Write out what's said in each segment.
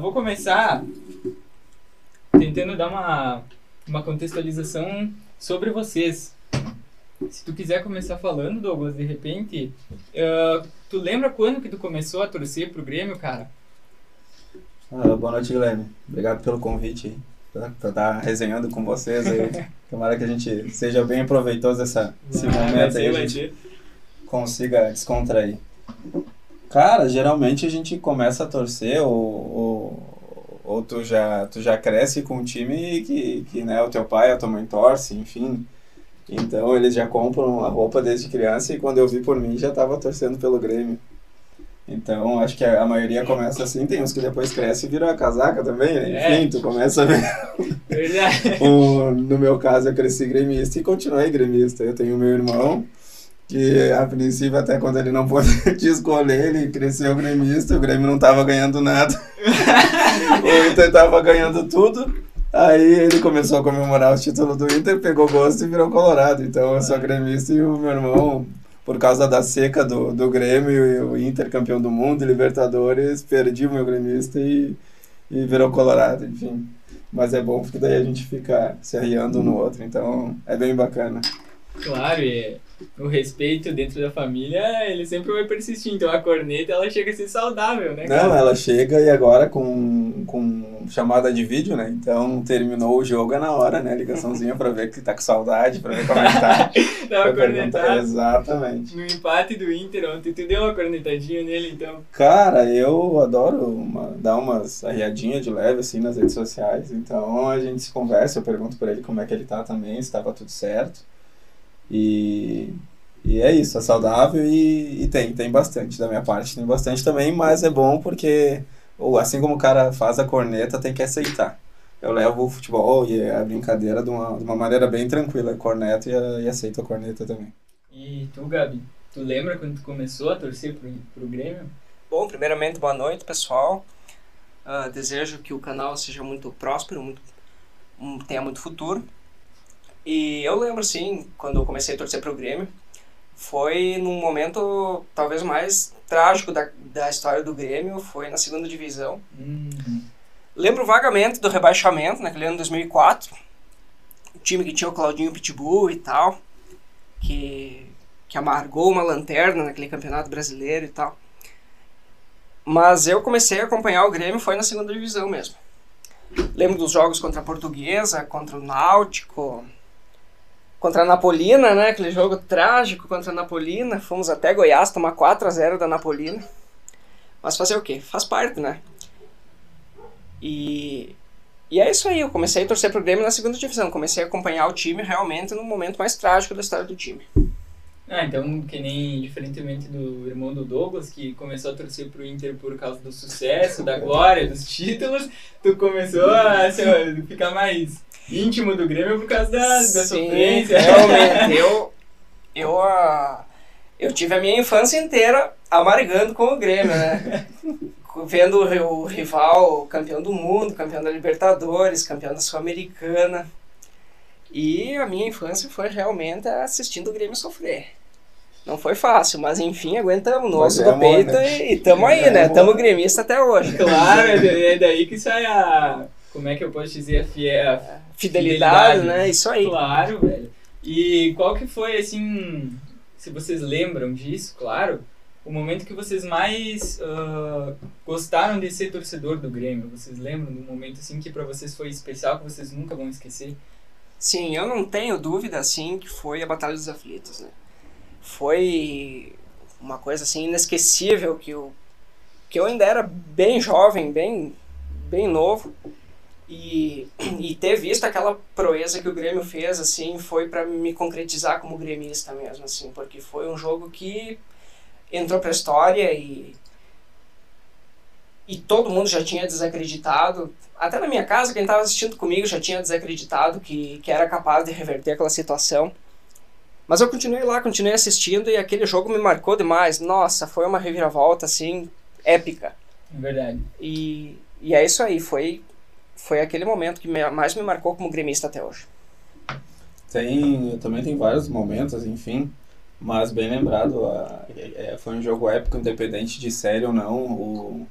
eu vou começar tentando dar uma, uma contextualização sobre vocês. Se tu quiser começar falando, Douglas, de repente, uh, tu lembra quando que tu começou a torcer pro Grêmio, cara? Ah, boa noite, Guilherme. Obrigado pelo convite pra estar tá resenhando com vocês aí. Tomara que a gente seja bem proveitoso essa, esse momento aí, a gente consiga descontrair. Cara, geralmente a gente começa a torcer ou, ou, ou tu, já, tu já cresce com um time que, que né, o teu pai, a tua mãe torce, enfim. Então eles já compram a roupa desde criança e quando eu vi por mim já estava torcendo pelo Grêmio. Então acho que a, maioria começa assim, tem uns que depois crescem e viram a casaca também, né? É. Enfim, tu começa a ver. o, no meu caso eu cresci gremista e continuei gremista. Eu tenho meu irmão que a princípio, até quando ele não pôde escolher, ele cresceu gremista, o Grêmio não estava ganhando nada. o Inter estava ganhando tudo. Aí ele começou a comemorar o título do Inter, pegou gosto e virou colorado. Então eu sou gremista e o meu irmão, por causa da seca do, do Grêmio e o Inter campeão do mundo Libertadores, perdi o meu gremista e, e virou colorado, enfim. Mas é bom porque daí a gente fica se arriando um no outro, então é bem bacana. Claro, e o respeito dentro da família, ele sempre vai persistir. Então a corneta, ela chega a ser saudável, né? Cara? Não, ela chega e agora com, com chamada de vídeo, né? Então terminou o jogo é na hora, né? Ligaçãozinha pra ver que tá com saudade, pra ver como é que tá. Dá uma cornetada. Exatamente. No empate do Inter ontem, tu deu uma cornetadinha nele, então? Cara, eu adoro uma, dar umas arriadinhas de leve, assim, nas redes sociais. Então a gente se conversa, eu pergunto pra ele como é que ele tá também, se tava tudo certo. E, e é isso, é saudável e, e tem, tem bastante da minha parte, tem bastante também, mas é bom porque ou assim como o cara faz a corneta, tem que aceitar. Eu levo o futebol e a brincadeira de uma, de uma maneira bem tranquila, corneta e, e aceito a corneta também. E tu, Gabi, tu lembra quando tu começou a torcer pro, pro Grêmio? Bom, primeiramente, boa noite, pessoal. Uh, desejo que o canal seja muito próspero, muito, um, tenha muito futuro. E eu lembro, assim, quando eu comecei a torcer pro Grêmio, foi num momento talvez mais trágico da, da história do Grêmio, foi na segunda divisão. Uhum. Lembro vagamente do rebaixamento naquele ano 2004, o time que tinha o Claudinho Pitbull e tal, que, que amargou uma lanterna naquele campeonato brasileiro e tal. Mas eu comecei a acompanhar o Grêmio foi na segunda divisão mesmo. Lembro dos jogos contra a Portuguesa, contra o Náutico, contra a Napolina, né? Aquele jogo trágico contra a Napolina. Fomos até Goiás tomar 4 a 0 da Napolina. Mas fazer o quê? Faz parte, né? E, e é isso aí. Eu comecei a torcer pro Grêmio na segunda divisão. Comecei a acompanhar o time realmente no momento mais trágico da história do time. Ah, então, que nem diferentemente do irmão do Douglas, que começou a torcer pro Inter por causa do sucesso, da glória, dos títulos, tu começou a assim, ficar mais íntimo do Grêmio por causa da, da Sim, sofrência. Realmente, eu, eu, uh, eu tive a minha infância inteira amargando com o Grêmio, né? Vendo o rival campeão do mundo, campeão da Libertadores, campeão da Sul-Americana. E a minha infância foi realmente assistindo o Grêmio sofrer. Não foi fácil, mas enfim, aguentamos no osso é do peito né? e, e tamo aí, é né? Amor. Tamo gremista até hoje. Claro, é daí que sai a. Como é que eu posso dizer? A, fiel, fidelidade, fidelidade, né? Isso aí. Claro, velho. E qual que foi, assim, se vocês lembram disso, claro, o momento que vocês mais uh, gostaram de ser torcedor do Grêmio? Vocês lembram do momento, assim, que para vocês foi especial, que vocês nunca vão esquecer? Sim, eu não tenho dúvida, assim, que foi a Batalha dos Aflitos, né? Foi uma coisa, assim, inesquecível que eu, que eu ainda era bem jovem, bem, bem novo, e, e ter visto aquela proeza que o Grêmio fez, assim, foi para me concretizar como gremista mesmo, assim, porque foi um jogo que entrou para a história e e todo mundo já tinha desacreditado, até na minha casa, quem estava assistindo comigo já tinha desacreditado que, que era capaz de reverter aquela situação. Mas eu continuei lá, continuei assistindo e aquele jogo me marcou demais. Nossa, foi uma reviravolta assim épica. Verdade. E, e é isso aí, foi foi aquele momento que mais me marcou como gremista até hoje. Tem, também tem vários momentos, enfim, mas bem lembrado, a, é, foi um jogo épico, independente de série ou não. O,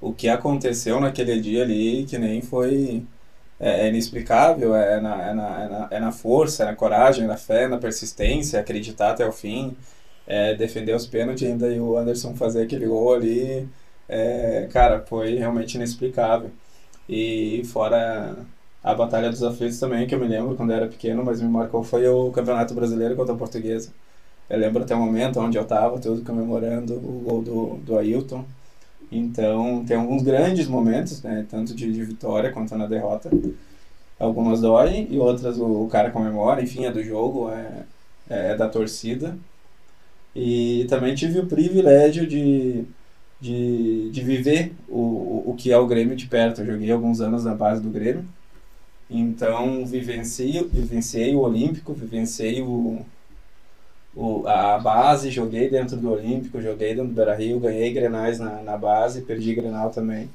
o que aconteceu naquele dia ali, que nem foi é, é inexplicável, é na, é, na, é, na, é na força, é na coragem, na fé, na persistência, acreditar até o fim, é, defender os pênaltis ainda e o Anderson fazer aquele gol ali, é, cara, foi realmente inexplicável. E fora a Batalha dos Aflitos também, que eu me lembro quando eu era pequeno, mas me marcou foi o Campeonato Brasileiro contra a Portuguesa. Eu lembro até o momento onde eu estava, tudo comemorando o gol do, do Ailton. Então, tem alguns grandes momentos, né, tanto de, de vitória quanto na derrota. Algumas doem e outras o, o cara comemora, enfim, é do jogo, é, é da torcida. E também tive o privilégio de, de, de viver o, o que é o Grêmio de perto. Eu joguei alguns anos na base do Grêmio. Então, vivenciei, vivenciei o Olímpico, vivenciei o, o, a base, joguei dentro do Olímpico, joguei dentro do Beira Rio, ganhei grenais na, na base, perdi grenal também.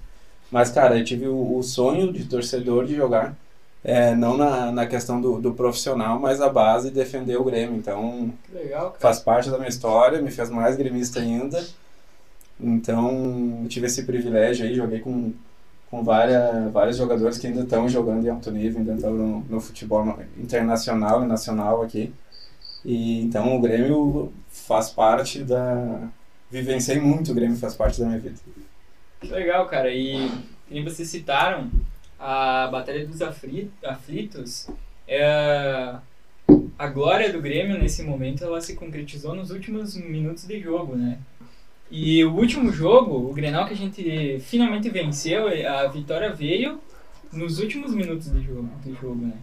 Mas, cara, eu tive o, o sonho de torcedor de jogar, é, não na, na questão do, do profissional, mas a base defender o Grêmio. Então, legal, faz parte da minha história, me fez mais gremista ainda. Então, tive esse privilégio aí, joguei com, com várias, vários jogadores que ainda estão jogando em alto nível, ainda estão no, no futebol internacional e nacional aqui. E então o Grêmio faz parte da. Vivenciei muito, o Grêmio faz parte da minha vida. Legal, cara. E nem vocês citaram, a Batalha dos Aflitos, é... a glória do Grêmio nesse momento ela se concretizou nos últimos minutos de jogo, né? E o último jogo, o Grenal que a gente finalmente venceu, a vitória veio nos últimos minutos de jogo, de jogo né?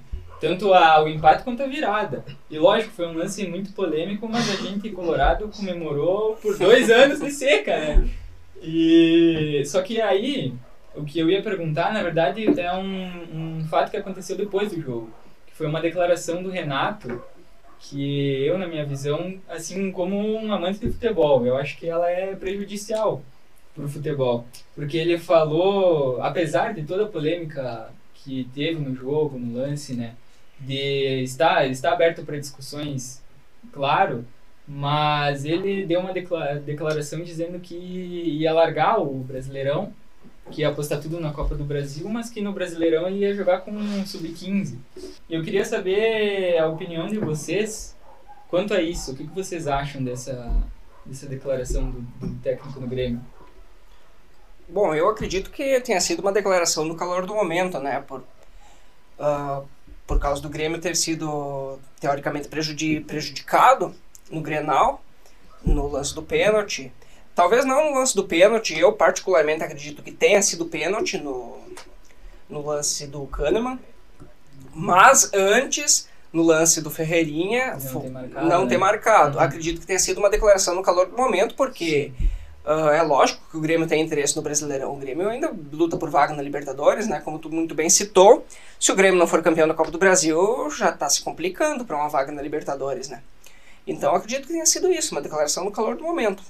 tanto a, o empate quanto a virada. E lógico, foi um lance muito polêmico, mas a gente colorado comemorou por dois anos de seca, né? E só que aí o que eu ia perguntar, na verdade, é um, um fato que aconteceu depois do jogo, que foi uma declaração do Renato que eu, na minha visão, assim como um amante de futebol, eu acho que ela é prejudicial para o futebol, porque ele falou, apesar de toda a polêmica que teve no jogo, no lance, né? de estar, está aberto para discussões, claro, mas ele deu uma declaração dizendo que ia largar o Brasileirão, que ia apostar tudo na Copa do Brasil, mas que no Brasileirão ele ia jogar com um sub-15. Eu queria saber a opinião de vocês quanto a isso. O que, vocês acham dessa, dessa declaração do, do técnico no Grêmio? Bom, eu acredito que tenha sido uma declaração no calor do momento, né? Por, uh, por causa do Grêmio ter sido teoricamente prejudicado no Grenal, no lance do pênalti. Talvez não no lance do pênalti, eu particularmente acredito que tenha sido pênalti no, no lance do Kahneman, mas antes, no lance do Ferreirinha, não ter marcado. Não ter marcado. Uhum. Acredito que tenha sido uma declaração no calor do momento, porque Uh, é lógico que o Grêmio tem interesse no Brasileirão. O Grêmio ainda luta por vaga na Libertadores, né? Como tu muito bem citou. Se o Grêmio não for campeão da Copa do Brasil, já está se complicando para uma vaga na Libertadores, né? Então acredito que tenha sido isso, uma declaração no calor do momento.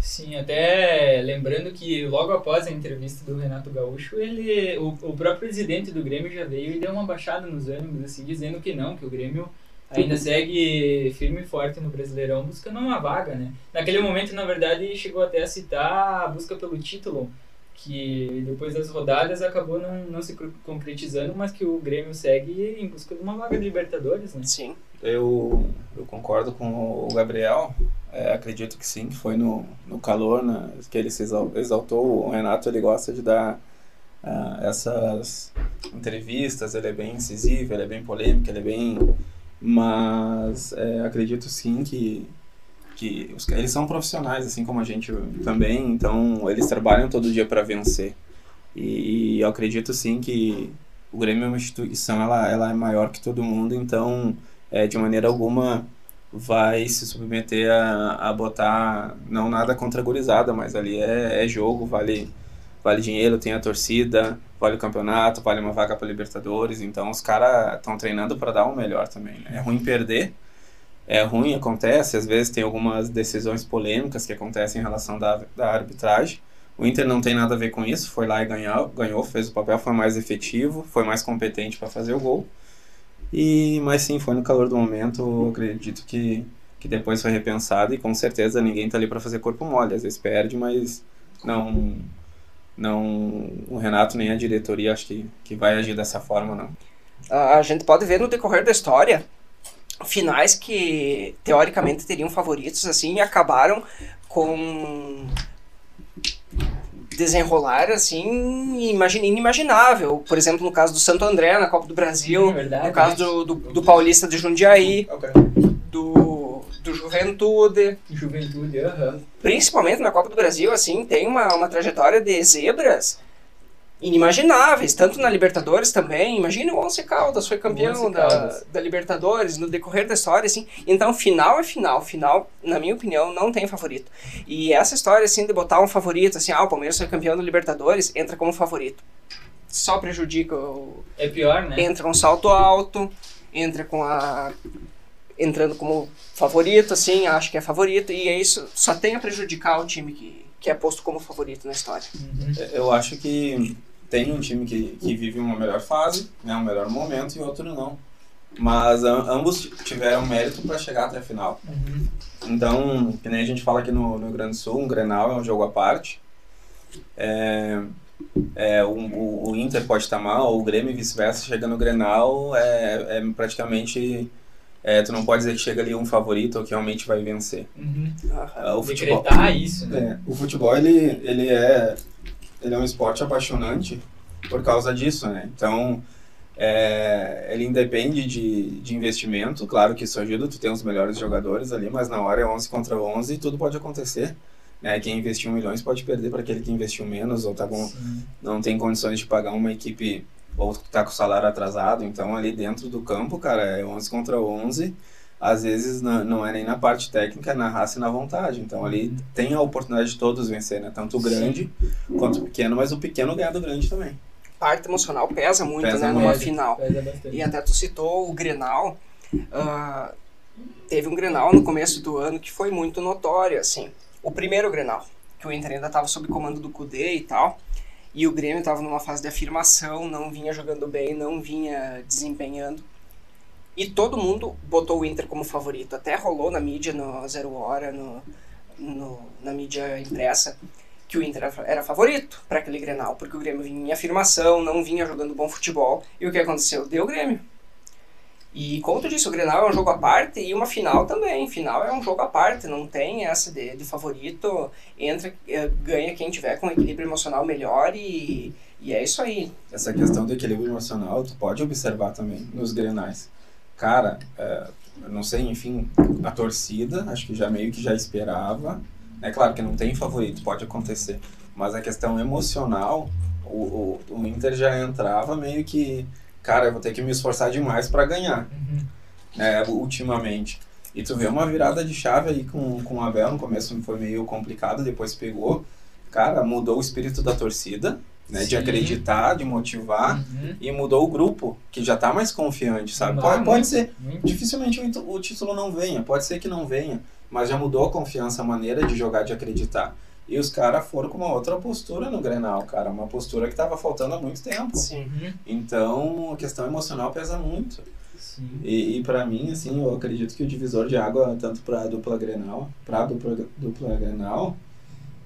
Sim, até lembrando que logo após a entrevista do Renato Gaúcho, ele, o, o próprio presidente do Grêmio já veio e deu uma baixada nos ânimos, assim, dizendo que não, que o Grêmio ainda segue firme e forte no Brasileirão buscando uma vaga, né? Naquele momento, na verdade, chegou até a citar a busca pelo título, que depois das rodadas acabou não, não se concretizando, mas que o Grêmio segue em busca de uma vaga de Libertadores, né? Sim. Eu, eu concordo com o Gabriel, é, acredito que sim, foi no, no calor né, que ele se exaltou. O Renato ele gosta de dar uh, essas entrevistas, ele é bem incisivo, ele é bem polêmico, ele é bem mas é, acredito sim que, que os, eles são profissionais, assim como a gente também, então eles trabalham todo dia para vencer. E, e, eu acredito sim que o Grêmio é uma instituição, ela, ela é maior que todo mundo, então é, de maneira alguma vai se submeter a, a botar, não nada contra a gurizada, mas ali é, é jogo, vale vale dinheiro, tem a torcida, vale o campeonato, vale uma vaga para Libertadores. Então os caras estão treinando para dar o melhor também. Né? É ruim perder, é ruim, acontece. Às vezes tem algumas decisões polêmicas que acontecem em relação da, da arbitragem. O Inter não tem nada a ver com isso, foi lá e ganhou, ganhou, fez o papel, foi mais efetivo, foi mais competente para fazer o gol. E, mas sim, foi no calor do momento, eu acredito que, que depois foi repensado e com certeza ninguém tá ali para fazer corpo mole. Às vezes perde, mas não não o Renato nem a diretoria acho que, que vai agir dessa forma, não. A gente pode ver no decorrer da história finais que teoricamente teriam favoritos assim e acabaram com desenrolar assim inimaginável. Por exemplo, no caso do Santo André na Copa do Brasil, verdade, no caso do, do, do Paulista de Jundiaí, Okay. do, do Juventude. Juventude, aham. Principalmente na Copa do Brasil, assim, tem uma, uma trajetória de zebras inimagináveis, tanto na Libertadores também. Imagine o Once Caldas foi campeão da, da Libertadores no decorrer da história, assim. Então, final é final. Final, na minha opinião, não tem favorito. E essa história, assim, de botar um favorito, assim, ah, o Palmeiras foi campeão da Libertadores, entra como favorito. Só prejudica o, É pior, né? entra com salto alto, entra com a. entrando como favorito, assim, acho que é favorito, e é isso só tem a prejudicar o time que, que é posto como favorito na história. Uhum. Eu acho que tem um time que, que vive uma melhor fase, né, um melhor momento, e outro não. Mas am- ambos tiveram mérito para chegar até a final. Uhum. Então, que nem a gente fala aqui no, no Rio Grande do Sul, um Grenal é um jogo à parte. É, é, o, o, o Inter pode estar mal, ou o Grêmio e vice-versa, chega no Grenal, é, é praticamente... é, tu não pode dizer que chega ali um favorito ou que realmente vai vencer. Uhum. É, o futebol, isso, né? é, o futebol ele, ele é ele é um esporte apaixonante por causa disso, né? Então é, ele independe de, de investimento, claro que isso ajuda, tu tem os melhores jogadores ali, mas na hora é 11 contra 11 e tudo pode acontecer. Né? Quem investiu milhões pode perder para aquele que investiu menos ou tá com, Sim. não tem condições de pagar uma equipe ou tá com o salário atrasado. Então, ali dentro do campo, cara, é 11 contra 11. Às vezes na- não é nem na parte técnica, é na raça e na vontade. Então, ali tem a oportunidade de todos vencer, né? Tanto o grande quanto o pequeno, mas o pequeno ganha do grande também. parte emocional pesa muito, Pesa né, muito. numa final. pesa bastante. E até tu citou o Grenal. ah, teve um Grenal no começo do ano que foi muito notório, assim. O primeiro Grenal, que o Inter ainda estava sob comando do Cudê e tal. E o Grêmio estava numa fase de afirmação, não vinha jogando bem, não vinha desempenhando. E todo mundo botou o Inter como favorito. Até rolou na mídia, no Zero Hora, no, no- na mídia impressa, que o Inter era- favorito para aquele Grenal, porque o Grêmio vinha em afirmação, não vinha jogando bom futebol. E o que aconteceu? Deu Grêmio. E como tu disse, o Grenal é um jogo à parte e uma final também. Final é um jogo à parte, não tem essa de, de favorito. Entra, eh, ganha quem tiver com equilíbrio emocional melhor e, e é isso aí. Essa questão do equilíbrio emocional, tu pode observar também nos grenais. Cara, é, não sei, enfim, a torcida, acho que já meio que já esperava. É claro que não tem favorito, pode acontecer. Mas a questão emocional, o, o, o Inter já entrava meio que, cara, eu vou ter que me esforçar demais para ganhar, Uhum. né, ultimamente. E tu vê uma virada de chave aí com, com o Abel, no começo foi meio complicado, depois pegou. Cara, mudou o espírito da torcida, né, de Sim. acreditar, de motivar Uhum. e mudou o grupo, que já tá mais confiante, sabe? Pode, pode ser, muito. dificilmente o, o título não venha, pode ser que não venha, mas já mudou a confiança, a maneira de jogar, de acreditar. E os caras foram com uma outra postura no Grenal, cara, uma postura que tava faltando há muito tempo. Sim. Então, a questão emocional pesa muito. Sim. E, e para mim, assim, eu acredito que o divisor de água, tanto para a dupla Grenal, para dupla, dupla Grenal,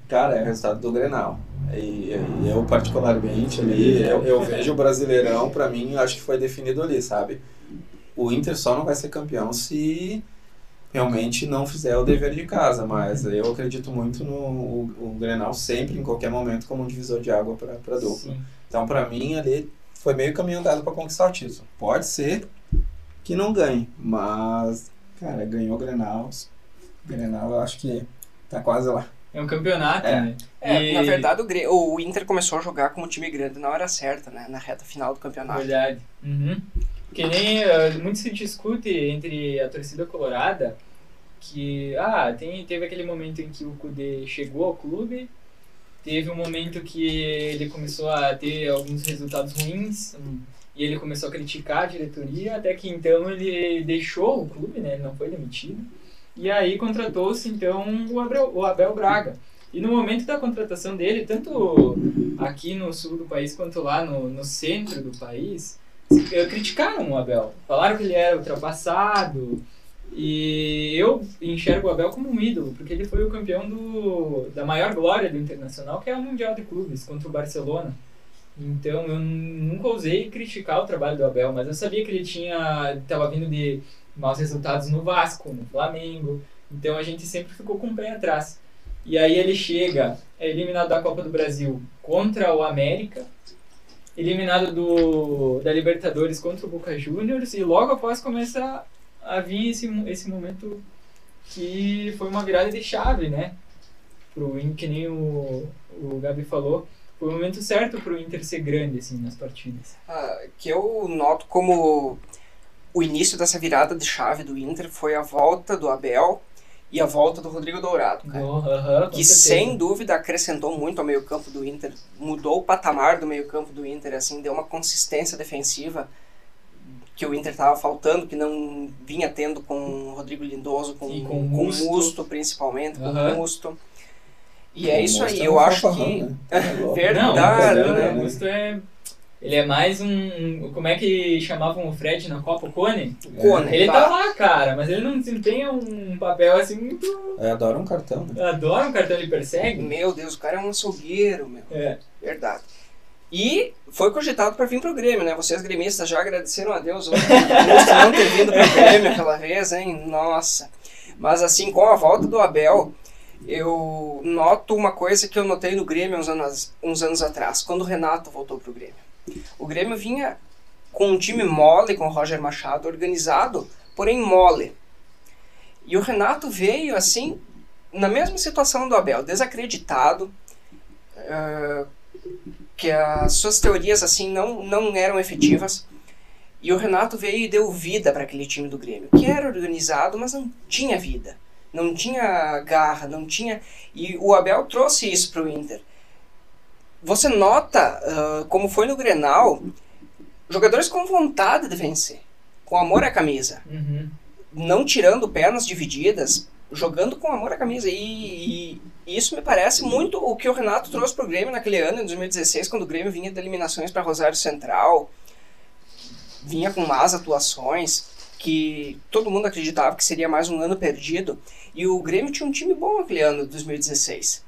cara, é o resultado do Grenal. E, e eu, particularmente, ali, eu, eu vejo o Brasileirão, para mim, acho que foi definido ali, sabe? O Inter só não vai ser campeão se realmente não fizer o dever de casa, mas eu acredito muito no o, o Grenal sempre, em qualquer momento, como um divisor de água para a dupla. Então, pra mim, ali foi meio caminho andado pra conquistar o título. Pode ser que não ganhe, mas, cara, ganhou o Grenal. Grenal, eu acho que tá quase lá. É um campeonato, É. né? É, E- na verdade, o, Grê- o Inter começou a jogar como time grande na hora certa, né? Na reta final do campeonato. Verdade. Uhum. Que nem eh, muito se discute entre a torcida colorada que ah, tem, teve aquele momento em que o Kudê chegou ao clube, teve um momento que ele começou a ter alguns resultados ruins hum, e ele começou a criticar a diretoria, até que então ele deixou o clube, né? Ele não foi demitido. E aí contratou-se então o Abel, o Abel Braga. E no momento da contratação dele, tanto aqui no sul do país quanto lá no, no centro do país, eh, criticaram o Abel. Falaram que ele era ultrapassado, E eu enxergo o Abel como um ídolo, porque ele foi o campeão do, da maior glória do Internacional, que é o Mundial de Clubes, contra o Barcelona. Então eu nunca ousei criticar o trabalho do Abel, mas eu sabia que ele tinha estava vindo de maus resultados no Vasco, no Flamengo. Então a gente sempre ficou com o pé atrás. E aí ele chega, é eliminado da Copa do Brasil contra o América, eliminado do, da Libertadores contra o Boca Juniors e logo após começa a vir esse, esse momento que foi uma virada de chave, né? Pro, que nem o, o Gabi falou, foi o momento certo pro Inter ser grande, assim, nas partidas. Ah, que eu noto como o início dessa virada de chave do Inter foi a volta do Abel e a volta do Rodrigo Dourado, cara. Oh, uh -huh, que sem dúvida acrescentou muito ao meio-campo do Inter, mudou o patamar do meio-campo do Inter, assim, deu uma consistência defensiva que o Inter estava faltando, que não vinha tendo com o Rodrigo Lindoso, com, com, com Musto. Musto principalmente, com o Musto. E é O isso Musto aí, é eu acho que. né? É. Verdade, Não, né? o Augusto é... Ele é mais um... Como é que chamavam o Fred na Copa? O Cone? O Kone, Ele tá? tá lá, cara, mas ele não desempenha um papel assim muito... É, adora um cartão, né? Adora um cartão de persegue. Meu Deus, o cara é um açougueiro, meu. É. Verdade. E foi cogitado para vir pro Grêmio, né? Vocês gremistas já agradeceram a Deus hoje. Por não ter vindo pro Grêmio aquela vez, hein? Nossa. Mas assim, com a volta do Abel, eu noto uma coisa que eu notei no Grêmio uns anos, uns anos atrás, quando o Renato voltou pro Grêmio. O Grêmio vinha com um time mole, com o Roger Machado, organizado, porém mole. E o Renato veio assim, na mesma situação do Abel, desacreditado, ah, que as suas teorias assim não, não eram efetivas. E o Renato veio e deu vida para aquele time do Grêmio, que era organizado, mas não tinha vida, não tinha garra, não tinha. E o Abel trouxe isso para o Inter. Você nota, ah, como foi no Grenal, jogadores com vontade de vencer, com amor à camisa Uhum. não tirando pernas divididas, jogando com amor à camisa. E, e isso me parece muito o que o Renato trouxe pro Grêmio naquele ano, em 2016, quando o Grêmio vinha de eliminações para Rosário Central, vinha com más atuações, que todo mundo acreditava que seria mais um ano perdido. E o Grêmio tinha um time bom naquele ano, de 2016.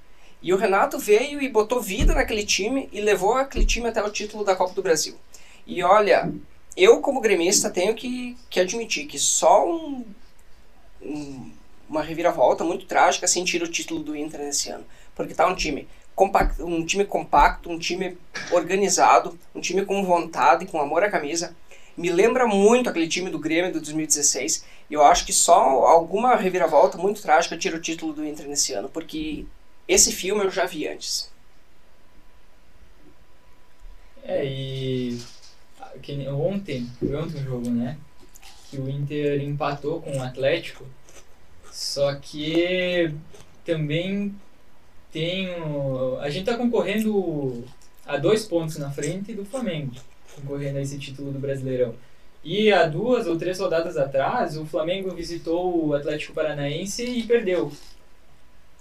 E o Renato veio e botou vida naquele time e levou aquele time até o título da Copa do Brasil. E olha, eu como gremista tenho que, que admitir que só um, um- uma reviravolta muito trágica assim tira o título do Inter nesse ano. Porque tá um time compacto, um time compacto, um time organizado, um time com vontade, com amor à camisa. Me lembra muito aquele time do Grêmio de 2016. E eu acho que só alguma reviravolta muito trágica tira o título do Inter nesse ano, porque esse filme eu já vi antes. É, e que ontem, foi ontem o jogo, né? Que o Inter empatou com o Atlético. Só que também tem. A gente tá concorrendo a dois pontos na frente do Flamengo, concorrendo a esse título do Brasileirão. E há duas ou três rodadas atrás, o Flamengo visitou o Atlético Paranaense e perdeu.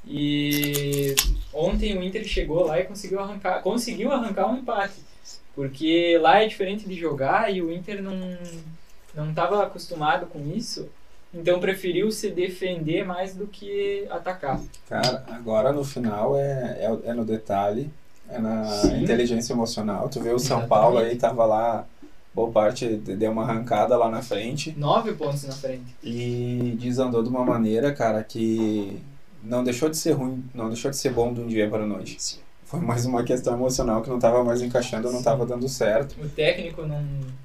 E ontem o Inter chegou lá e conseguiu arrancar, conseguiu arrancar um empate. Porque lá é diferente de jogar e o Inter não não estava acostumado com isso. Então preferiu se defender mais do que atacar. Cara, agora no final é, é, é no detalhe, é na Sim. inteligência emocional. Tu vê o São Exatamente. Paulo aí, tava lá, boa parte, de- deu uma arrancada lá na frente Nove pontos na frente. e desandou de uma maneira, cara, que não deixou de ser ruim, não deixou de ser bom de um dia para a noite. Sim. Foi mais uma questão emocional que não tava mais encaixando, não Sim. tava dando certo. O técnico não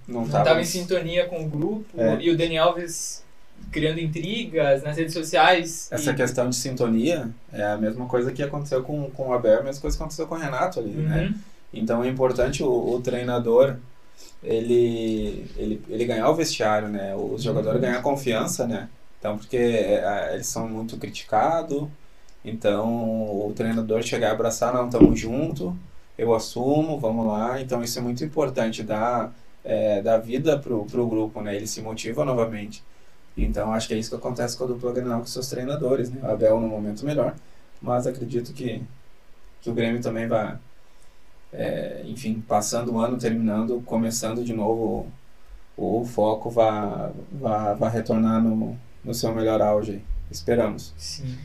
Não, não tava, estava em sintonia com o grupo É. e o Dani Alves criando intrigas nas redes sociais. Essa e... questão de sintonia é a mesma coisa que aconteceu com, com o Abel, a mesma coisa que aconteceu com o Renato ali, né? Uhum. Então é importante o, o treinador ele, ele, ele ganhar o vestiário, né? Os jogadores Uhum. ganhar confiança, né? Então, porque é, eles são muito criticados, então o treinador chegar e abraçar, não, tamo junto, eu assumo, vamos lá. Então isso é muito importante, dar, é, dar vida pro, pro grupo, né? Ele se motiva novamente. Então acho que é isso que acontece com a dupla Grenal com seus treinadores, né? O Abel no momento melhor, mas acredito que, que o Grêmio também vai, é, enfim, passando o ano, terminando, começando de novo, o, o foco vai, vai, vai retornar no, no seu melhor auge. Esperamos. Sim.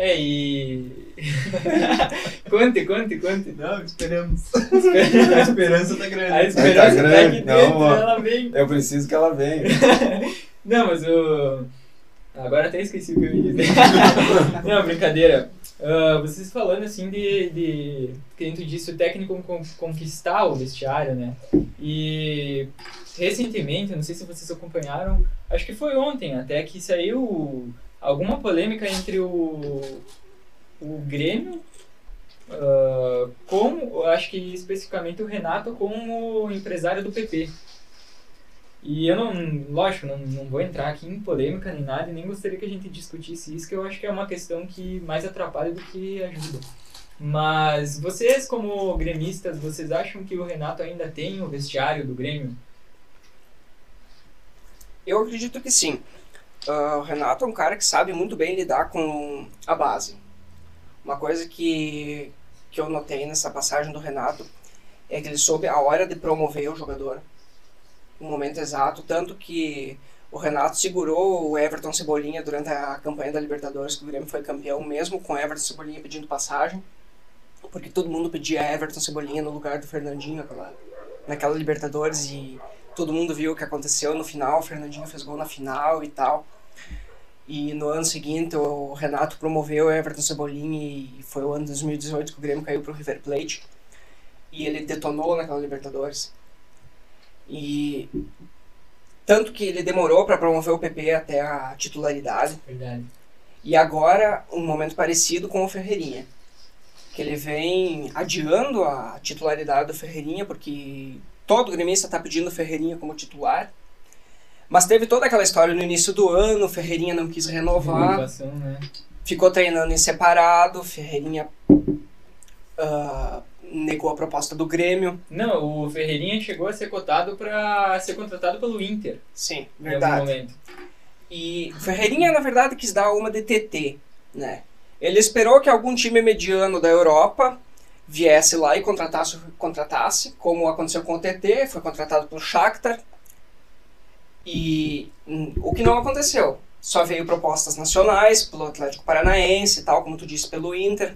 É, e. conte, conte, conte. Não, esperamos. a esperança tá grande. A esperança tá, grande. tá aqui dentro, Não, ela vem. Eu preciso que ela venha. Não, mas o. Agora até esqueci o que eu ia dizer. Não, brincadeira. Uh, vocês falando assim de, de que dentro disso o técnico conquistar o vestiário, né? E recentemente, não sei se vocês acompanharam, acho que foi ontem até que saiu alguma polêmica entre o, o Grêmio uh, com, acho que especificamente o Renato com o empresário do PP. E eu não, lógico, não, não vou entrar aqui em polêmica nem nada, nem gostaria que a gente discutisse isso, que eu acho que é uma questão que mais atrapalha do que ajuda. Mas vocês, como gremistas, vocês acham que o Renato ainda tem o vestiário do Grêmio? Eu acredito que sim. Uh, o Renato é um cara que sabe muito bem lidar com a base. Uma coisa que, que eu notei nessa passagem do Renato é que ele soube a hora de promover o jogador no momento exato, tanto que o Renato segurou o Everton Cebolinha durante a campanha da Libertadores, que o Grêmio foi campeão, mesmo com o Everton Cebolinha pedindo passagem, porque todo mundo pedia Everton Cebolinha no lugar do Fernandinho naquela, naquela Libertadores e todo mundo viu o que aconteceu no final, o Fernandinho fez gol na final e tal. E no ano seguinte o Renato promoveu o Everton Cebolinha e foi o ano de 2018 que o Grêmio caiu para o River Plate. E ele detonou naquela Libertadores. E tanto que ele demorou para promover o PP até a titularidade. Verdade. E agora um momento parecido com o Ferreirinha, que ele vem adiando a titularidade do Ferreirinha porque todo gremista está pedindo o Ferreirinha como titular. Mas teve toda aquela história no início do ano, o Ferreirinha não quis renovar. Né? Ficou treinando em separado, Ferreirinha uh, negou a proposta do Grêmio. Não, o Ferreirinha chegou a ser cotado para ser contratado pelo Inter. Sim, verdade. E o Ferreirinha, na verdade, quis dar uma de TT, né? Ele esperou que algum time mediano da Europa viesse lá e contratasse, contratasse como aconteceu com o TT, foi contratado pelo Shakhtar. E hum, o que não aconteceu? Só veio propostas nacionais pelo Atlético Paranaense, tal como tu disse, pelo Inter.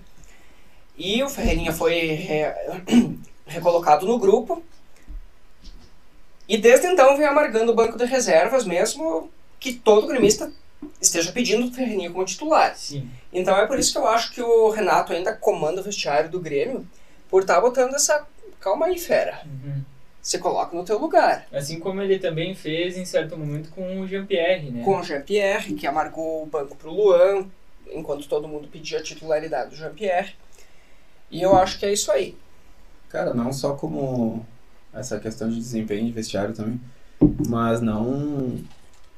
E o Ferreirinha foi re... recolocado no grupo. E desde então vem amargando o banco de reservas, mesmo que todo gremista esteja pedindo o Ferreirinha como titular. Sim. Então é por isso que eu acho que o Renato ainda comanda o vestiário do Grêmio, por estar tá botando essa calma aí, fera. Uhum. Você coloca no teu lugar. Assim como ele também fez em certo momento com o Jean-Pierre, né? Com o Jean-Pierre, que amargou o banco pro Luan, enquanto todo mundo pedia a titularidade do Jean-Pierre. E eu acho que é isso aí. Cara, não só como essa questão de desempenho de vestiário também, mas não.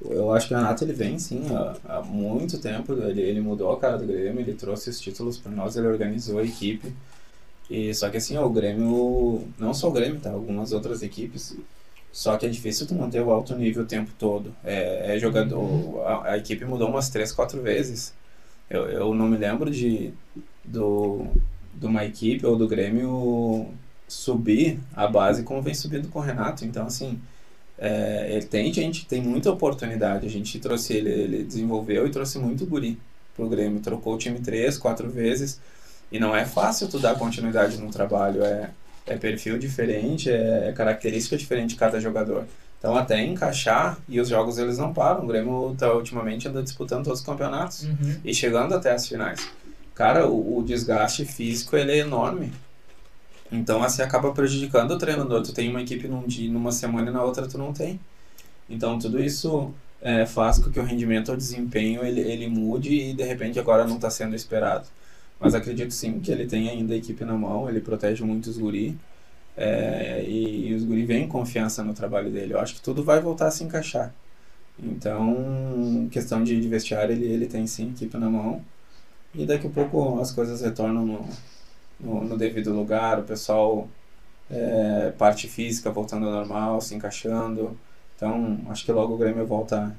Eu acho que o Renato ele vem sim há, há muito tempo. Ele, ele mudou a cara do Grêmio, ele trouxe os títulos para nós, ele organizou a equipe. E só que assim, o Grêmio, não só o Grêmio, tá? Algumas outras equipes. Só que é difícil tu manter o alto nível o tempo todo. É, é jogador. A, a, equipe mudou umas três, quatro vezes. Eu, eu não me lembro de do de uma equipe ou do Grêmio subir a base como vem subindo com o Renato. Então, assim, é, ele tem gente, tem muita oportunidade. A gente trouxe ele, ele desenvolveu e trouxe muito guri pro Grêmio. Trocou o time três, quatro vezes. E não é fácil tu dar continuidade no trabalho. É, é perfil diferente, é, é característica diferente de cada jogador. Então, até encaixar, e os jogos eles não param. O Grêmio tá, ultimamente anda disputando todos os campeonatos uhum. e chegando até as finais cara, o, o, desgaste físico ele é enorme. Então, assim, acaba prejudicando o treinador. Tu tem uma equipe num dia, numa semana e na outra tu não tem. Então, tudo isso é, faz com que o rendimento, o desempenho, ele, ele mude e, de repente, agora não está sendo esperado. Mas acredito sim que ele tem ainda a equipe na mão, ele protege muito os guri. É, e, e, os guri vêm confiança no trabalho dele. Eu acho que tudo vai voltar a se encaixar. Então, questão de, de vestiário, ele, ele tem sim equipe na mão. E daqui a pouco as coisas retornam no, no, no devido lugar, o pessoal, é, parte física voltando ao normal, se encaixando. Então, acho que logo o Grêmio volta a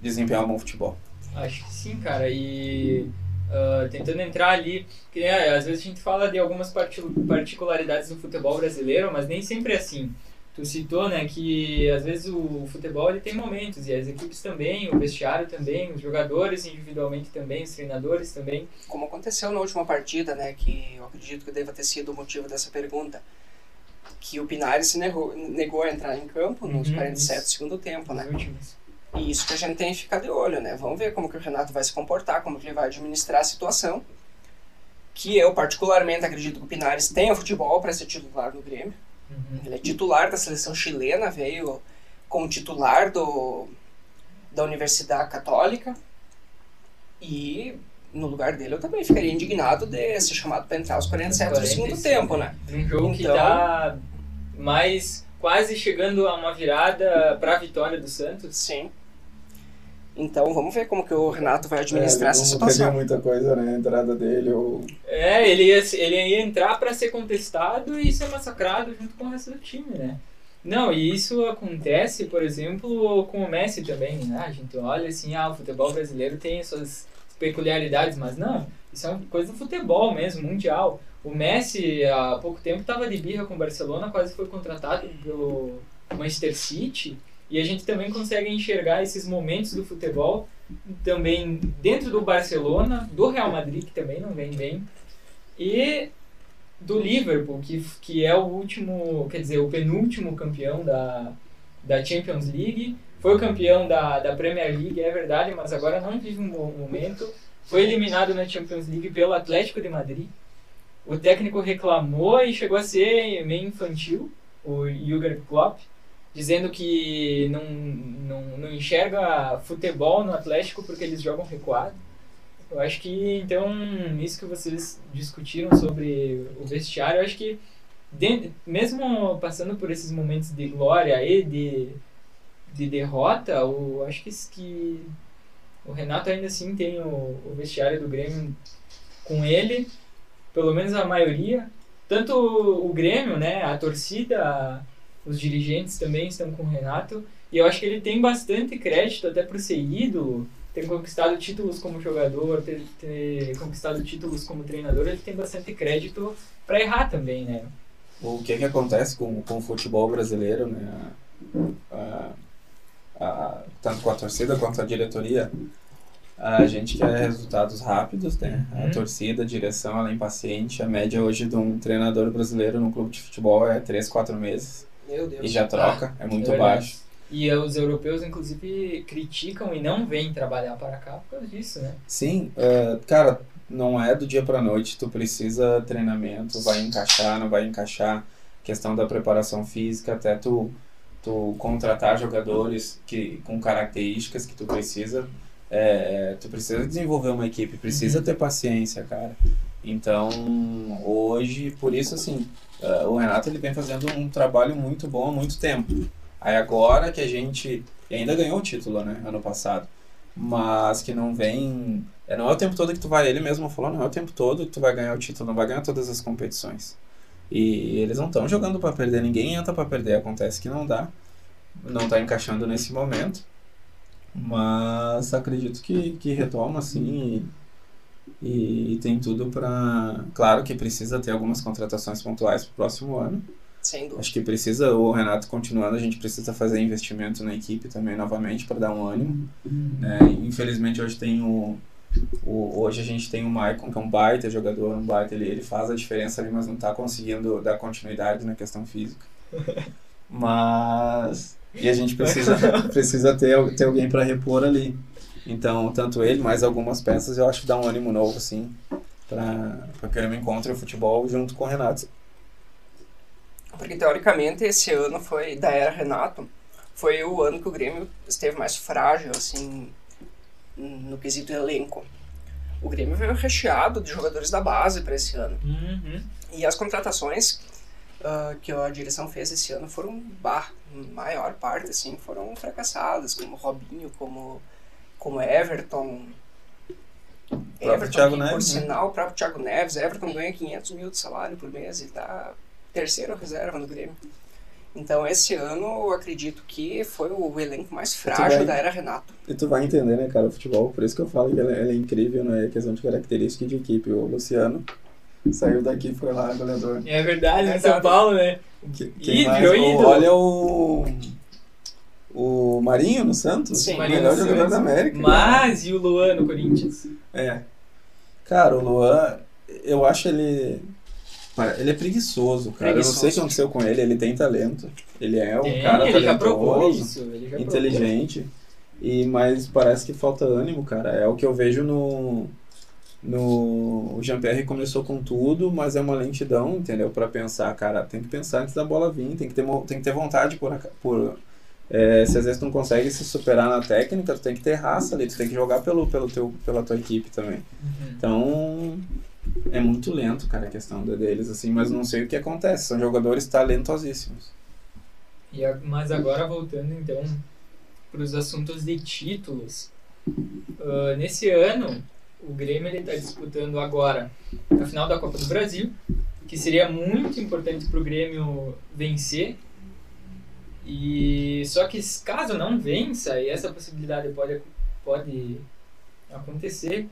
desempenhar um bom futebol. Acho que sim, cara. E uh, tentando entrar ali, que é, às vezes a gente fala de algumas particularidades do futebol brasileiro, mas nem sempre é assim. Tu citou, né, que às vezes o futebol ele tem momentos e as equipes também, o vestiário também, os jogadores individualmente também, os treinadores também. Como aconteceu na última partida, né, que eu acredito que deva ter sido o motivo dessa pergunta, que o Pinares se negou, negou a entrar em campo nos Uhum, 47 do segundo tempo, né? E isso que a gente tem que ficar de olho, né? Vamos ver como que o Renato vai se comportar, como que ele vai administrar a situação. Que eu, particularmente, acredito que o Pinares tenha futebol para ser titular no Grêmio. Uhum. Ele é titular da seleção chilena, veio como titular do, da Universidade Católica. E no lugar dele eu também ficaria indignado de ser chamado para entrar aos 47 do segundo 45, tempo, né? Um jogo que Então- tá mais quase chegando a uma virada para a vitória do Santos. Sim. Então vamos ver como que o Renato vai administrar É, essa não situação. perdeu muita coisa, né? A entrada dele, ou... É, ele ia, ele ia entrar para ser contestado e ser massacrado junto com o resto do time, né? Não, e isso acontece, por exemplo, com o Messi também, né? A gente olha assim, ah, o futebol brasileiro tem suas peculiaridades, mas não, isso é uma coisa do futebol mesmo, mundial. O Messi, há pouco tempo, estava de birra com o Barcelona, quase foi contratado pelo Manchester City, e a gente também consegue enxergar esses momentos do futebol também dentro do Barcelona, do Real Madrid, que também não vem bem, e do Liverpool, que, que é o último, quer dizer, o penúltimo campeão da, da Champions League. Foi o campeão da, da Premier League, é verdade, mas agora não vive um bom momento. Foi eliminado na Champions League pelo Atlético de Madrid. O técnico reclamou e chegou a ser meio infantil, o Jürgen Klopp, dizendo que não, não, não enxerga futebol no Atlético porque eles jogam recuado. Eu acho que, então, isso que vocês discutiram sobre o vestiário, eu acho que, mesmo passando por esses momentos de glória e de, de derrota, eu acho que, que o Renato ainda assim tem o, o vestiário do Grêmio com ele, pelo menos a maioria. Tanto o Grêmio, né, a torcida, os dirigentes também estão com o Renato. E eu acho que ele tem bastante crédito até por ser ter conquistado títulos como jogador, ter, ter conquistado títulos como treinador, ele tem bastante crédito para errar também, né? O que que acontece com, com o futebol brasileiro, né? A- a- tanto com a torcida quanto a diretoria, a gente quer resultados rápidos, né? A Uhum. torcida, a direção, ela é impaciente. A média hoje de um treinador brasileiro no clube de futebol é 3, 4 meses Meu Deus. e já troca, é muito é baixo. E os europeus, inclusive, criticam e não vêm trabalhar para cá por causa disso, né? Sim, é, cara, não é do dia pra noite, tu precisa treinamento, vai encaixar, não vai encaixar, questão da preparação física, até tu, tu contratar jogadores que, com características que tu precisa, é, tu precisa desenvolver uma equipe, precisa Uhum. ter paciência, cara. Então, hoje, por isso, assim, é, o Renato ele vem fazendo um trabalho muito bom há muito tempo. Aí agora que a gente ainda ganhou o título, né, ano passado, mas que não vem é, não é o tempo todo que tu vai, ele mesmo falou, não é o tempo todo que tu vai ganhar o título, não vai ganhar todas as competições. E eles não estão jogando para perder, ninguém entra para perder, acontece que não dá, não tá encaixando nesse momento. Mas acredito que, que retoma assim e tem tudo para. Claro que precisa ter algumas contratações pontuais pro próximo ano. Sem dúvida. Acho que precisa, o Renato continuando, a gente precisa fazer investimento na equipe também novamente para dar um ânimo. né? Infelizmente hoje tem o, o- hoje a gente tem o Maicon, que é um baita jogador, um baita, ele, ele faz a diferença ali, mas não está conseguindo dar continuidade na questão física. Mas e a gente precisa precisa ter, ter alguém para repor ali. Então, tanto ele, mais algumas peças, eu acho que dá um ânimo novo assim para que ele encontre o futebol junto com o Renato. Porque teoricamente esse ano foi da era Renato, foi o ano que o Grêmio esteve mais frágil assim no quesito elenco. O Grêmio veio recheado de jogadores da base para esse ano. Uhum. E as contratações ah, que a direção fez esse ano foram, bah, maior parte, assim, foram fracassadas, como Robinho, como, como Everton. Everton, Thiago que, por Neves, né? sinal, o próprio Thiago Neves, Everton ganha 500 mil de salário por mês e tá terceiro reserva no Grêmio. Então, esse ano, eu acredito que foi o elenco mais frágil bem. da era Renato. E tu vai entender, né, cara, o futebol, por isso que eu falo que ele, ele é incrível, né, questão de característica de equipe. O Luciano, Saiu daqui e foi lá, goleador. É verdade, em São Paulo, né? Que- mais? virou ídolo. Olha o. O Marinho no Santos? Sim, o Marinho melhor jogador Santos. da América. Mas e o Luan no Corinthians? É. Cara, o Luan, eu acho ele. Ele é preguiçoso, cara. Eu não sei o que Preguiçoso. aconteceu com ele. Ele tem talento. Ele é um cara ele talentoso, isso. Ele inteligente. E, mas parece que falta ânimo, cara. É o que eu vejo no. No. O Jean-Pierre começou com tudo, mas é uma lentidão, entendeu? Pra pensar, cara. Tem que pensar antes da bola vir, tem que ter, tem que ter vontade por. por é, se às vezes tu não consegue se superar na técnica, tu tem que ter raça ali, tu tem que jogar pelo, pelo teu, pela tua equipe também. Uhum. Então, é muito lento, cara, a questão deles, assim, mas não sei o que acontece. São jogadores talentosíssimos. E a- mas agora voltando então para os assuntos de títulos. Ah, nesse ano, o Grêmio está disputando agora a final da Copa do Brasil, que seria muito importante para o Grêmio vencer. E só que caso não vença, e essa possibilidade pode, pode acontecer,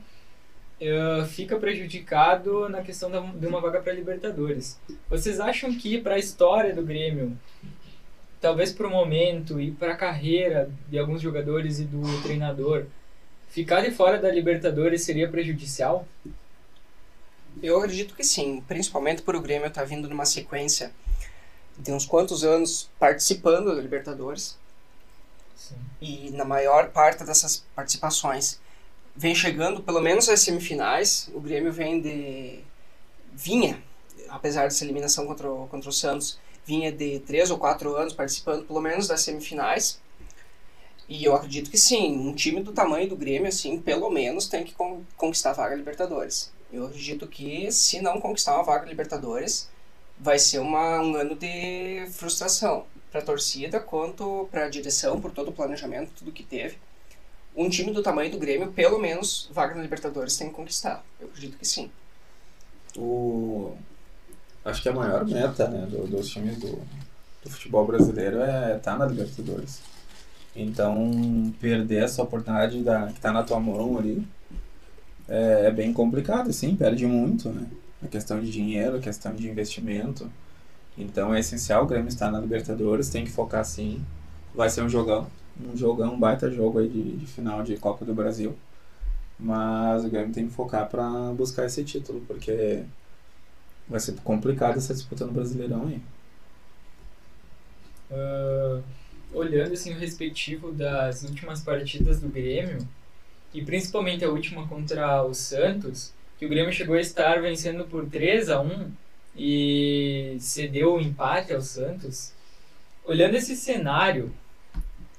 fica prejudicado na questão da, de uma vaga para Libertadores. Vocês acham que para a história do Grêmio talvez para o momento e para a carreira de alguns jogadores e do treinador, ficar de fora da Libertadores seria prejudicial? Eu acredito que sim, principalmente por o Grêmio estar vindo numa sequência de uns quantos anos participando da Libertadores Sim. e na maior parte dessas participações vem chegando pelo menos às semifinais. O Grêmio vem de vinha, apesar dessa eliminação contra o, contra o Santos, vinha de três ou quatro anos participando pelo menos das semifinais. E eu acredito que sim, um time do tamanho do Grêmio, assim, pelo menos tem que con- conquistar a vaga Libertadores. Eu acredito que se não conquistar uma vaga Libertadores, vai ser uma, um ano de frustração para a torcida quanto para a direção, por todo o planejamento, tudo que teve. Um time do tamanho do Grêmio, pelo menos, vaga na Libertadores tem que conquistar. Eu acredito que sim. O... Acho que a maior meta né, do- dos times do, do futebol brasileiro é estar na Libertadores. Então, perder essa oportunidade da, que está na tua mão ali é, é bem complicado, sim, perde muito, né? A questão de dinheiro, a questão de investimento. Então, é essencial o Grêmio estar na Libertadores, tem que focar sim. Vai ser um jogão, um jogão, um baita jogo aí de, de final de Copa do Brasil. Mas o Grêmio tem que focar para buscar esse título, porque vai ser complicado essa disputa no Brasileirão aí. Ah, olhando assim o respectivo das últimas partidas do Grêmio, e principalmente a última contra o Santos, que o Grêmio chegou a estar vencendo por 3 a 1 e cedeu o empate ao Santos. Olhando esse cenário,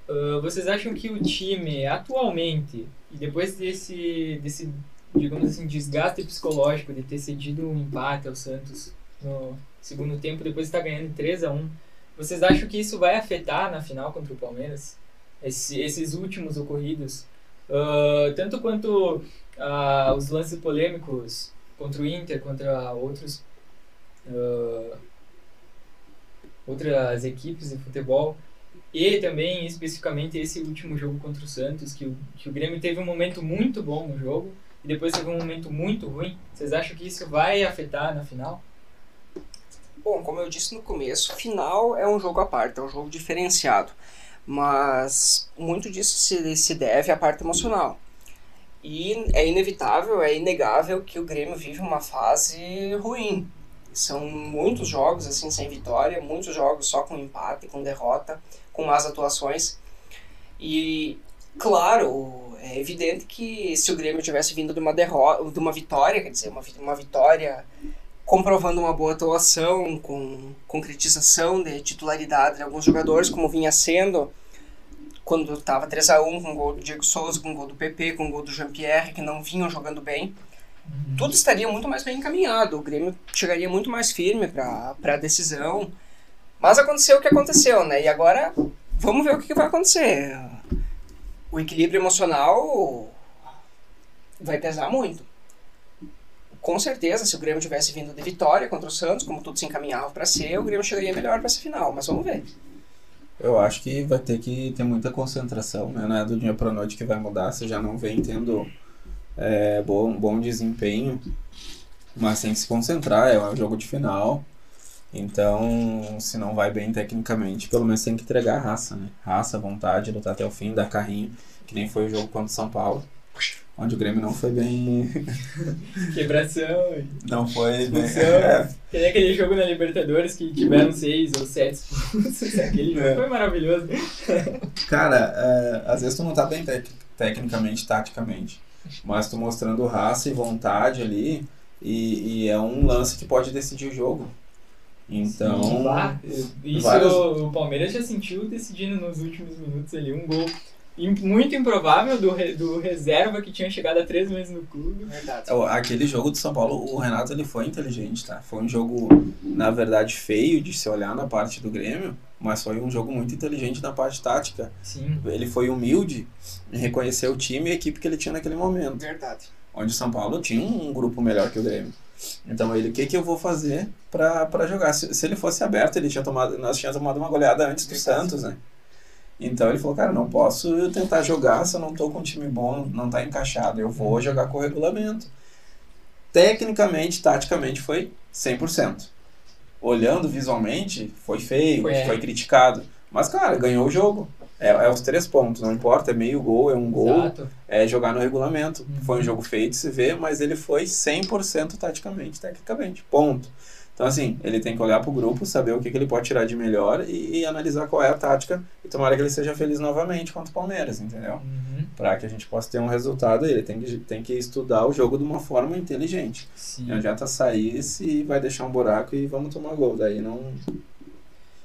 ah, vocês acham que o time atualmente, e depois desse, desse digamos assim, desgaste psicológico de ter cedido um empate ao Santos no segundo tempo, depois de estar ganhando 3 a 1 vocês acham que isso vai afetar na final contra o Palmeiras? Esse- esses últimos ocorridos? Ah, tanto quanto ah, os lances polêmicos contra o Inter, contra outros, ah, outras equipes de futebol. E também, especificamente, esse último jogo contra o Santos, que o, que o Grêmio teve um momento muito bom no jogo e depois teve um momento muito ruim. Vocês acham que isso vai afetar na final? Bom, como eu disse no começo, final é um jogo à parte, é um jogo diferenciado. Mas muito disso se, se deve à parte emocional. E é inevitável, é inegável que o Grêmio vive uma fase ruim. São muitos jogos assim sem vitória, muitos jogos só com empate, com derrota, com más atuações. E claro, é evidente que se o Grêmio tivesse vindo de uma derrota, de uma vitória, quer dizer, uma, uma vitória comprovando uma boa atuação, com concretização de titularidade de alguns jogadores, como vinha sendo quando estava 3 a 1 com o gol do Diego Souza, com o gol do PP, com o gol do Jean-Pierre, que não vinham jogando bem. Tudo estaria muito mais bem encaminhado, o Grêmio chegaria muito mais firme para a decisão. Mas aconteceu o que aconteceu, né? E agora vamos ver o que que vai acontecer. O equilíbrio emocional vai pesar muito com certeza, se o Grêmio tivesse vindo de vitória contra o Santos, como tudo se encaminhava para ser, o Grêmio chegaria melhor para essa final, mas vamos ver. Eu acho que vai ter que ter muita concentração, né? Não é do dia para noite que vai mudar, você já não vem tendo é, bom, bom desempenho. Mas tem que se concentrar, é um jogo de final. Então, se não vai bem tecnicamente, pelo menos tem que entregar raça, né? Raça, vontade, lutar até o fim, dar carrinho, que nem foi o jogo contra o São Paulo. Onde o Grêmio não foi bem. Quebração. Não foi bem. É. Que nem aquele jogo na Libertadores que tiveram seis ou sete expulsos. Aquele jogo É. foi maravilhoso. Cara, é, às vezes tu não tá bem tec- tecnicamente, taticamente. Mas tu mostrando raça e vontade ali. E, e é um lance que pode decidir o jogo. Então. Bah, isso vários- o Palmeiras já sentiu decidindo nos últimos minutos ali. Um gol muito improvável do, re- do reserva que tinha chegado há três meses no clube. Verdade. O- Aquele jogo do São Paulo, o Renato ele foi inteligente, tá? Foi um jogo, na verdade, feio de se olhar na parte do Grêmio, mas foi um jogo muito inteligente na parte tática. Sim. Ele foi humilde em reconhecer o time e a equipe que ele tinha naquele momento. Verdade. Onde o São Paulo tinha um grupo melhor que o Grêmio. Então ele, o que, que eu vou fazer pra, pra jogar? Se, se ele fosse aberto, ele tinha tomado, nós tínhamos tomado uma goleada antes do Santos, né? Então ele falou, cara, não posso tentar jogar se eu não tô com um time bom, não tá encaixado. Eu vou jogar com o regulamento. Tecnicamente, taticamente, foi 100%. Olhando visualmente, foi feio, Foi. foi, criticado. Mas, cara, ganhou o jogo. É, é os três pontos, não importa, é meio gol, é um gol Exato. é jogar no regulamento. Uhum. Foi um jogo feito de se ver, mas ele foi 100% taticamente, tecnicamente. Ponto. Então, assim, ele tem que olhar pro grupo, saber o que, que ele pode tirar de melhor e, e analisar qual é a tática e tomara que ele seja feliz novamente contra o Palmeiras, entendeu? Uhum. Para que a gente possa ter um resultado, ele tem que, tem que estudar o jogo de uma forma inteligente. Sim. Não adianta sair se vai deixar um buraco e vamos tomar gol. Daí não.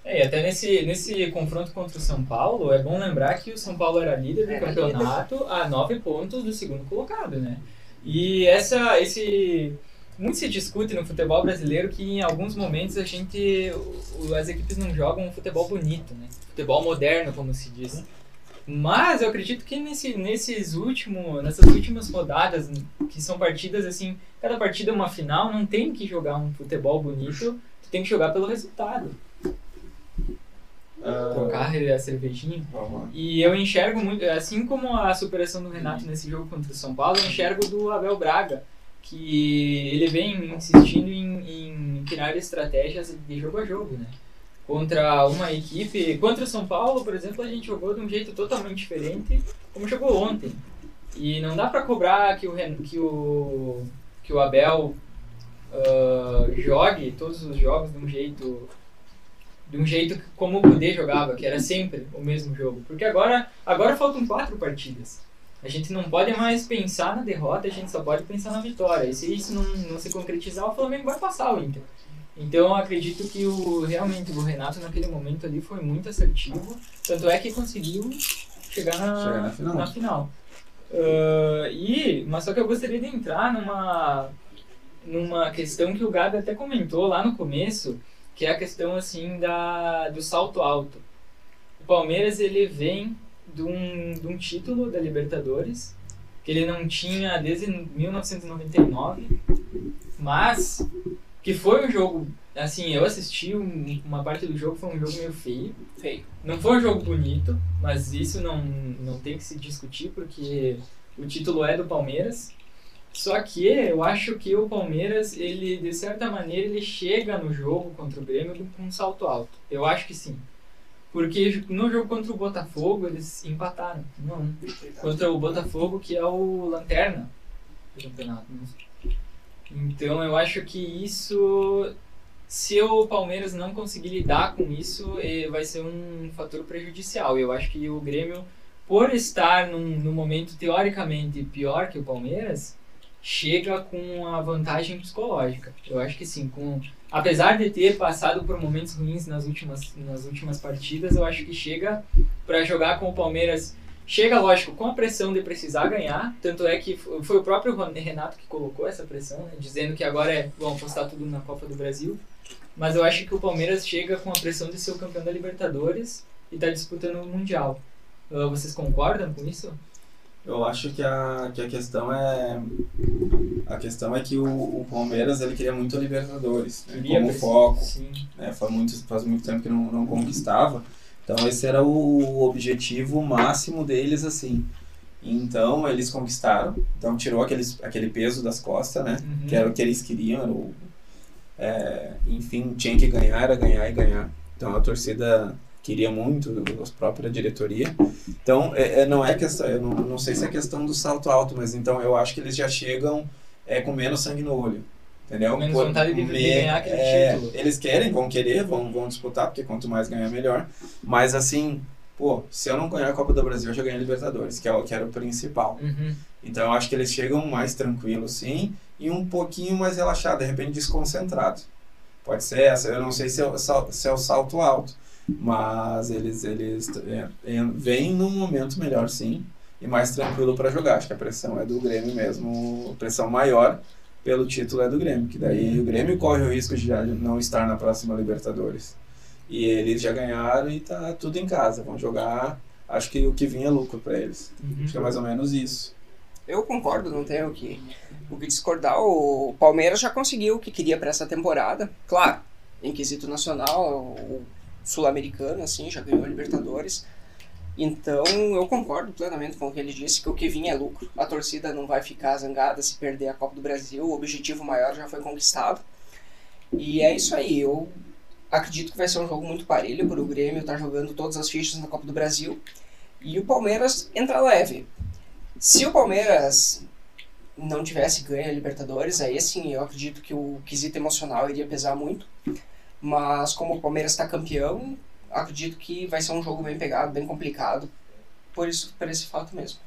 É, e até nesse, nesse confronto contra o São Paulo, é bom lembrar que o São Paulo era líder do Era campeonato a nove pontos do segundo colocado, né? E essa, esse... Muito se discute no futebol brasileiro que em alguns momentos a gente... As equipes não jogam um futebol bonito, né? Futebol moderno, como se diz. Mas eu acredito que nesse, nesses últimos, nessas últimas rodadas, que são partidas assim, cada partida é uma final, não tem que jogar um futebol bonito, tu tem que jogar pelo resultado. Trocar a cervejinha. Lá. E eu enxergo muito, assim como a superação do Renato nesse jogo contra o São Paulo, eu enxergo do Abel Braga, que ele vem insistindo em, em criar estratégias de jogo a jogo, né? Contra uma equipe, contra o São Paulo, por exemplo, a gente jogou de um jeito totalmente diferente como jogou ontem. E não dá pra cobrar que o, que o, que o Abel ah, jogue todos os jogos de um jeito de um jeito como o Kudê jogava, que era sempre o mesmo jogo. Porque agora, agora faltam quatro partidas. A gente não pode mais pensar na derrota, a gente só pode pensar na vitória. E se isso não, não se concretizar, o Flamengo vai passar o Inter. Então eu acredito que o, realmente o Renato naquele momento ali foi muito assertivo. Tanto é que conseguiu chegar na, Chegar na final. final. Ah, e, mas só que eu gostaria de entrar numa, numa questão que o Gabi até comentou lá no começo, que é a questão assim da, do salto alto. O Palmeiras ele vem de um, de um título da Libertadores que ele não tinha desde 1999, mas que foi um jogo assim eu assisti um- uma parte do jogo foi um jogo meio feio Feio. não foi um jogo bonito, mas isso não, não tem que se discutir porque o título é do Palmeiras. Só que eu acho que o Palmeiras, ele de certa maneira, ele chega no jogo contra o Grêmio com um salto alto. Eu acho que sim. Porque no jogo contra o Botafogo, eles empataram. Não. Contra o Botafogo, que é o lanterna do campeonato. né? Então eu acho que isso se o Palmeiras não conseguir lidar com isso, eh, vai ser um fator prejudicial. Eu acho que o Grêmio, por estar num, num momento teoricamente pior que o Palmeiras, chega com a vantagem psicológica. Eu acho que sim, com apesar de ter passado por momentos ruins nas últimas nas últimas partidas, eu acho que chega para jogar com o Palmeiras. Chega, lógico, com a pressão de precisar ganhar, tanto é que foi o próprio Renato que colocou essa pressão, né, dizendo que agora é, vão apostar tudo na Copa do Brasil. Mas eu acho que o Palmeiras chega com a pressão de ser o campeão da Libertadores e está disputando o Mundial. Ah, Vocês concordam com isso? Eu acho que a, que a questão é. A questão é que o, o Palmeiras ele queria muito a Libertadores, né, Queria como foco. Né, faz, muito, faz muito tempo que não, não conquistava. Então esse era o objetivo máximo deles, assim. Então eles conquistaram, então tirou aqueles, aquele peso das costas, né? Uhum. Que era o que eles queriam, era o, é, enfim, tinha que ganhar, era ganhar e ganhar. Então a torcida queria muito, a própria diretoria. Então é, é, não é questão, eu não, não sei se é questão do salto alto, mas então eu acho que eles já chegam é, com menos sangue no olho. Entendeu? Menos Por- vontade de, de me- ganhar aquele é, título. Eles querem, vão querer, vão, vão disputar, porque quanto mais ganhar, melhor. Mas assim, pô, se eu não ganhar a Copa do Brasil, eu já ganhei a Libertadores, que, é o, que era o principal. Uhum. Então eu acho que eles chegam mais tranquilos, sim, e um pouquinho mais relaxado, de repente desconcentrado. Pode ser essa, eu não sei se é, se é o salto alto, mas eles, eles é, é, vêm num momento melhor, sim, e mais tranquilo para jogar. Acho que a pressão é do Grêmio mesmo, pressão maior pelo título é do Grêmio, que daí o Grêmio corre o risco de já não estar na próxima Libertadores. E eles já ganharam e tá tudo em casa, vão jogar. Acho que o que vinha é lucro para eles. Uhum. Acho que é mais ou menos isso. Eu concordo, não tenho o que, o que discordar. O Palmeiras já conseguiu o que queria para essa temporada. Claro, em quesito nacional, o sul-americano, assim, já ganhou a Libertadores. Então, eu concordo plenamente com o que ele disse, que o que vinha é lucro. A torcida não vai ficar zangada se perder a Copa do Brasil, o objetivo maior já foi conquistado. E é isso aí, eu acredito que vai ser um jogo muito parelho para o Grêmio estar jogando todas as fichas na Copa do Brasil. E o Palmeiras entra leve. Se o Palmeiras não tivesse ganho a Libertadores, aí sim eu acredito que o quesito emocional iria pesar muito. Mas como o Palmeiras está campeão, acredito que vai ser um jogo bem pegado, bem complicado. Por isso, por esse fato mesmo.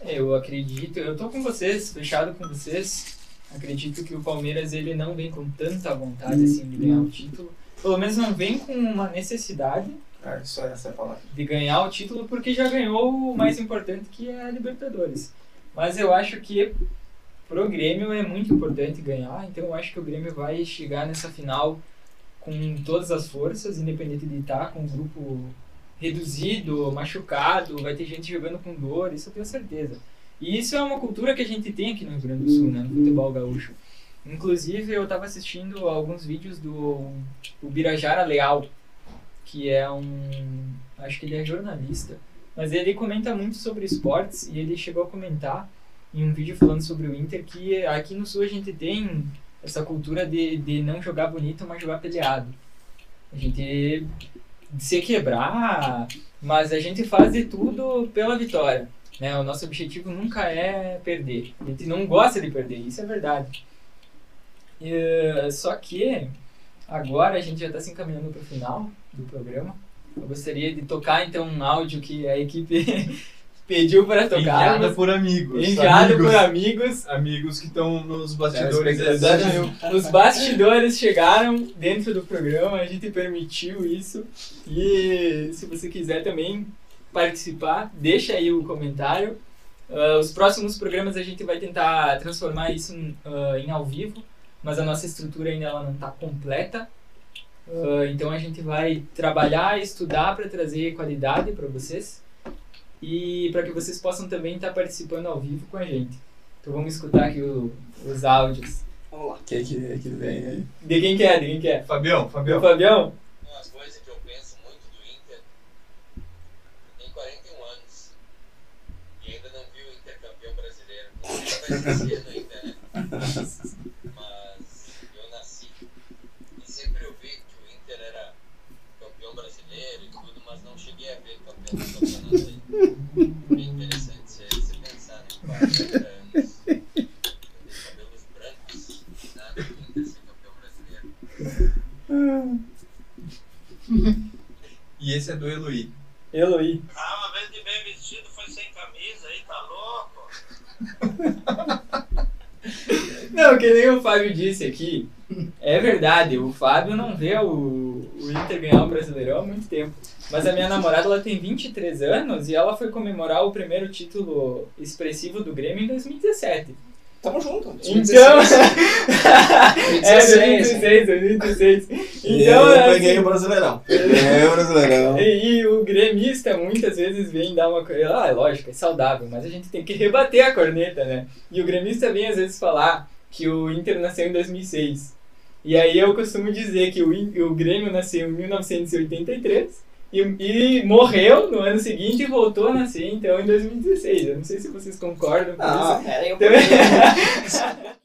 É, Eu acredito, eu tô com vocês, fechado com vocês. Acredito que o Palmeiras ele não vem com tanta vontade assim de ganhar o título. Pelo menos não vem com uma necessidade É, só essa é a palavra. de ganhar o título porque já ganhou o mais importante que é a Libertadores. Mas eu acho que pro Grêmio é muito importante ganhar, então eu acho que o Grêmio vai chegar nessa final com todas as forças, independente de estar com um grupo reduzido, machucado, vai ter gente jogando com dor, isso eu tenho certeza. E isso é uma cultura que a gente tem aqui no Rio Grande do Sul, né, no futebol gaúcho. Inclusive, eu estava assistindo alguns vídeos do o Birajara Leal, que é um. Acho que ele é jornalista, mas ele comenta muito sobre esportes e ele chegou a comentar em um vídeo falando sobre o Inter que aqui no Sul a gente tem essa cultura de, de não jogar bonito, mas jogar peleado. A gente se quebrar, mas a gente faz de tudo pela vitória. Né? O nosso objetivo nunca é perder. A gente não gosta de perder, isso é verdade. E, só que agora a gente já está se encaminhando para o final do programa. Eu gostaria de tocar então um áudio que a equipe pediu para tocar. Enviada por amigos. Enviado amigos, por amigos. amigos que estão nos bastidores. Telespectadores. Os bastidores chegaram dentro do programa, a gente permitiu isso. E se você quiser também participar, deixa aí o comentário. Ah, os próximos programas a gente vai tentar transformar isso em, ah, em ao vivo, mas a nossa estrutura ainda ela não está completa. Ah, então a gente vai trabalhar, estudar para trazer qualidade para vocês e para que vocês possam também estar participando ao vivo com a gente. Então vamos escutar aqui o- os áudios. Vamos lá. O que, que, que vem aí? De quem que é? De quem que é? Fabião, Do Fabião. Fabião? Umas coisas que eu penso muito do Inter. Eu tenho 41 anos. E ainda não vi o Inter campeão brasileiro. Não sei se vai ser ainda, né? Mas eu nasci e sempre ouvi que o Inter era campeão brasileiro e tudo, mas não cheguei a ver campeão do campeonato. Bem interessante você, você pensar, né? 40 anos. Eu tenho cabelos brancos, nada do Inter ser campeão brasileiro. E esse é do Eloy. Eloy. Ah, uma vez de bem vestido foi sem camisa aí, tá louco? Não, que nem o Fábio disse aqui. É verdade, o Fábio não vê o, o Inter ganhar o Brasileirão há muito tempo. Mas a minha namorada ela tem 23 anos e ela foi comemorar o primeiro título expressivo do Grêmio em 2017. Tamo junto. Então. 2016. é, 2016. 2016, 2016. E Então, eu é peguei assim, o Brasileirão. Peguei o Brasileirão. E, e o gremista muitas vezes vem dar uma coisa. Ah, é lógico, é saudável, mas a gente tem que rebater a corneta, né? E o gremista vem às vezes falar que o Inter nasceu em 2006. E aí eu costumo dizer que o, In- o Grêmio nasceu em 1983 e, e morreu no ano seguinte e voltou a nascer, então, em 2016. Eu não sei se vocês concordam com Ah, isso. Era eu Então-